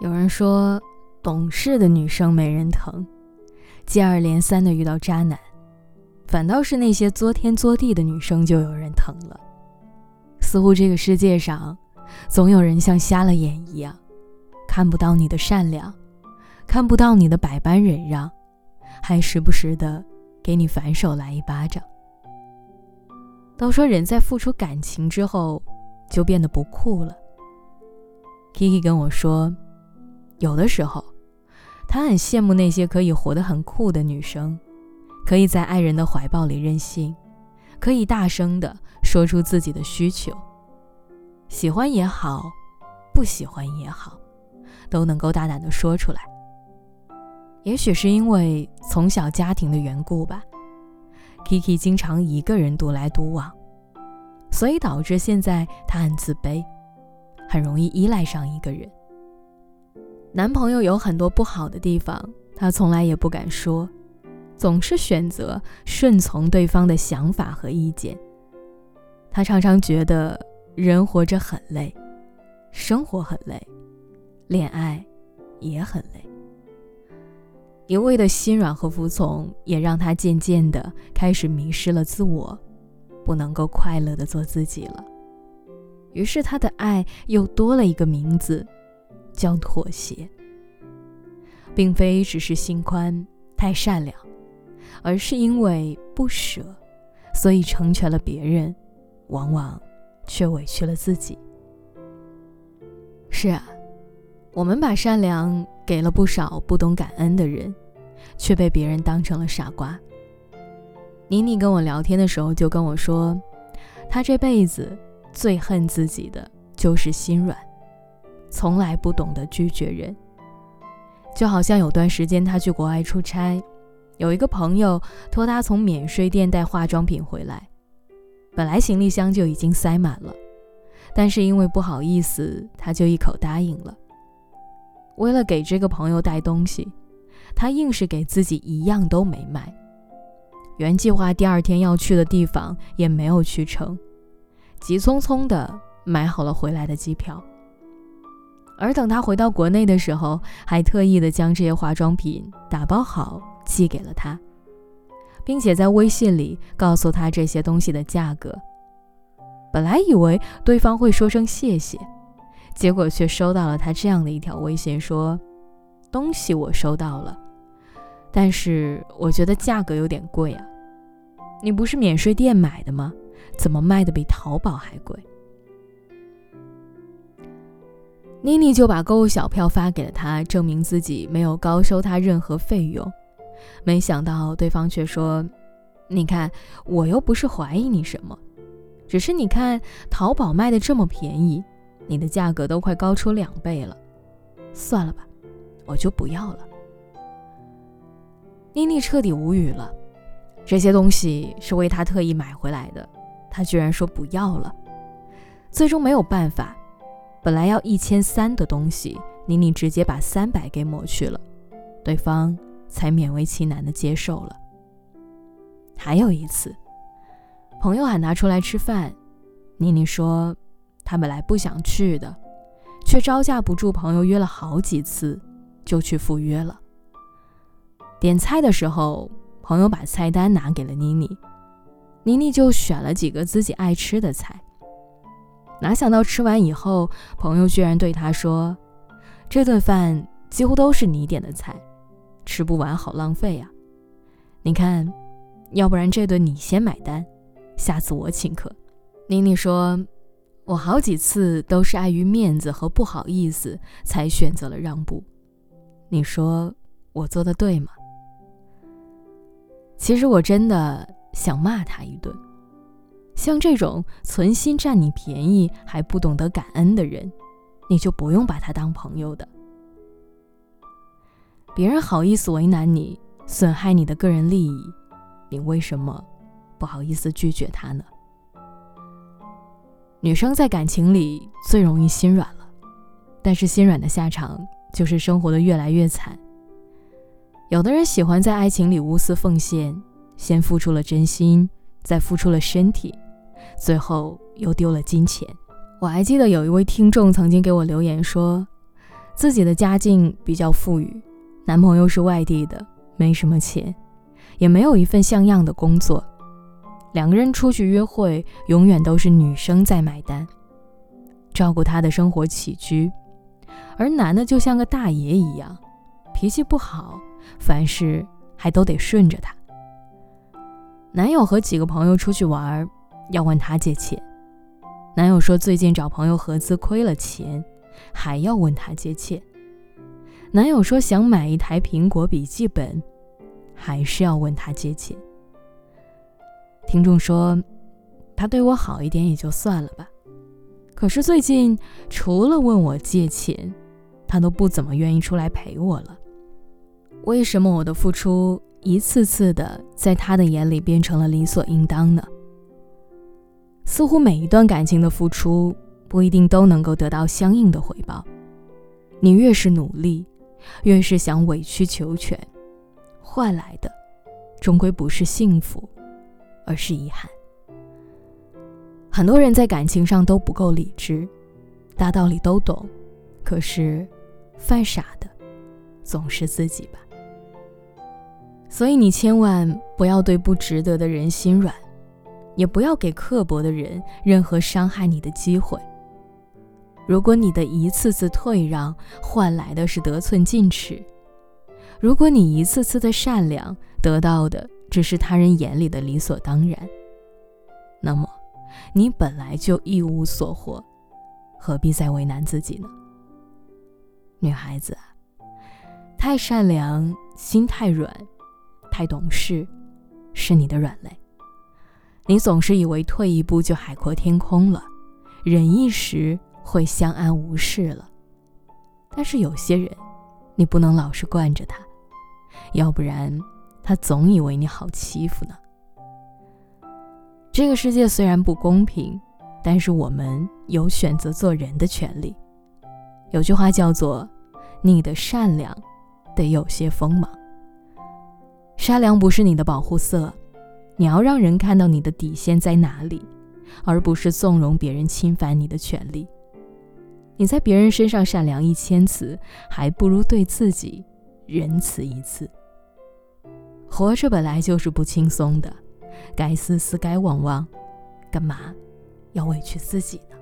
有人说，懂事的女生没人疼，接二连三的遇到渣男，反倒是那些作天作地的女生就有人疼了。似乎这个世界上，总有人像瞎了眼一样，看不到你的善良，看不到你的百般忍让，还时不时的给你反手来一巴掌。都说人在付出感情之后，就变得不酷了。Kiki 跟我说。有的时候，他很羡慕那些可以活得很酷的女生，可以在爱人的怀抱里任性，可以大声的说出自己的需求，喜欢也好，不喜欢也好，都能够大胆的说出来。也许是因为从小家庭的缘故吧，Kiki 经常一个人独来独往，所以导致现在他很自卑，很容易依赖上一个人。男朋友有很多不好的地方，她从来也不敢说，总是选择顺从对方的想法和意见。她常常觉得人活着很累，生活很累，恋爱也很累。一味的心软和服从，也让她渐渐的开始迷失了自我，不能够快乐的做自己了。于是她的爱又多了一个名字。叫妥协，并非只是心宽太善良，而是因为不舍，所以成全了别人，往往却委屈了自己。是啊，我们把善良给了不少不懂感恩的人，却被别人当成了傻瓜。妮妮跟我聊天的时候就跟我说，她这辈子最恨自己的就是心软。从来不懂得拒绝人，就好像有段时间他去国外出差，有一个朋友托他从免税店带化妆品回来，本来行李箱就已经塞满了，但是因为不好意思，他就一口答应了。为了给这个朋友带东西，他硬是给自己一样都没买，原计划第二天要去的地方也没有去成，急匆匆的买好了回来的机票。而等他回到国内的时候，还特意的将这些化妆品打包好寄给了他，并且在微信里告诉他这些东西的价格。本来以为对方会说声谢谢，结果却收到了他这样的一条微信：说东西我收到了，但是我觉得价格有点贵啊。你不是免税店买的吗？怎么卖的比淘宝还贵？妮妮就把购物小票发给了他，证明自己没有高收他任何费用。没想到对方却说：“你看，我又不是怀疑你什么，只是你看淘宝卖的这么便宜，你的价格都快高出两倍了。算了吧，我就不要了。”妮妮彻底无语了，这些东西是为他特意买回来的，他居然说不要了。最终没有办法。本来要一千三的东西，妮妮直接把三百给抹去了，对方才勉为其难的接受了。还有一次，朋友喊她出来吃饭，妮妮说她本来不想去的，却招架不住朋友约了好几次，就去赴约了。点菜的时候，朋友把菜单拿给了妮妮，妮妮就选了几个自己爱吃的菜。哪想到吃完以后，朋友居然对他说：“这顿饭几乎都是你点的菜，吃不完好浪费呀！你看，要不然这顿你先买单，下次我请客。”妮妮说：“我好几次都是碍于面子和不好意思才选择了让步，你说我做的对吗？”其实我真的想骂他一顿。像这种存心占你便宜还不懂得感恩的人，你就不用把他当朋友的。别人好意思为难你，损害你的个人利益，你为什么不好意思拒绝他呢？女生在感情里最容易心软了，但是心软的下场就是生活的越来越惨。有的人喜欢在爱情里无私奉献，先付出了真心，再付出了身体。最后又丢了金钱。我还记得有一位听众曾经给我留言说，自己的家境比较富裕，男朋友是外地的，没什么钱，也没有一份像样的工作。两个人出去约会，永远都是女生在买单，照顾他的生活起居，而男的就像个大爷一样，脾气不好，凡事还都得顺着他。男友和几个朋友出去玩，要问他借钱。男友说最近找朋友合资亏了钱，还要问他借钱。男友说想买一台苹果笔记本，还是要问他借钱。听众说，他对我好一点也就算了吧，可是最近除了问我借钱，他都不怎么愿意出来陪我了。为什么我的付出？一次次的，在他的眼里变成了理所应当呢。似乎每一段感情的付出，不一定都能够得到相应的回报。你越是努力，越是想委曲求全，换来的，终归不是幸福，而是遗憾。很多人在感情上都不够理智，大道理都懂，可是，犯傻的，总是自己吧。所以你千万不要对不值得的人心软，也不要给刻薄的人任何伤害你的机会。如果你的一次次退让换来的是得寸进尺，如果你一次次的善良得到的只是他人眼里的理所当然，那么你本来就一无所获，何必再为难自己呢？女孩子，太善良，心太软。太懂事，是你的软肋。你总是以为退一步就海阔天空了，忍一时会相安无事了。但是有些人，你不能老是惯着他，要不然他总以为你好欺负呢。这个世界虽然不公平，但是我们有选择做人的权利。有句话叫做：“你的善良，得有些锋芒。”善良不是你的保护色，你要让人看到你的底线在哪里，而不是纵容别人侵犯你的权利。你在别人身上善良一千次，还不如对自己仁慈一次。活着本来就是不轻松的，该思思，该忘忘，干嘛要委屈自己呢？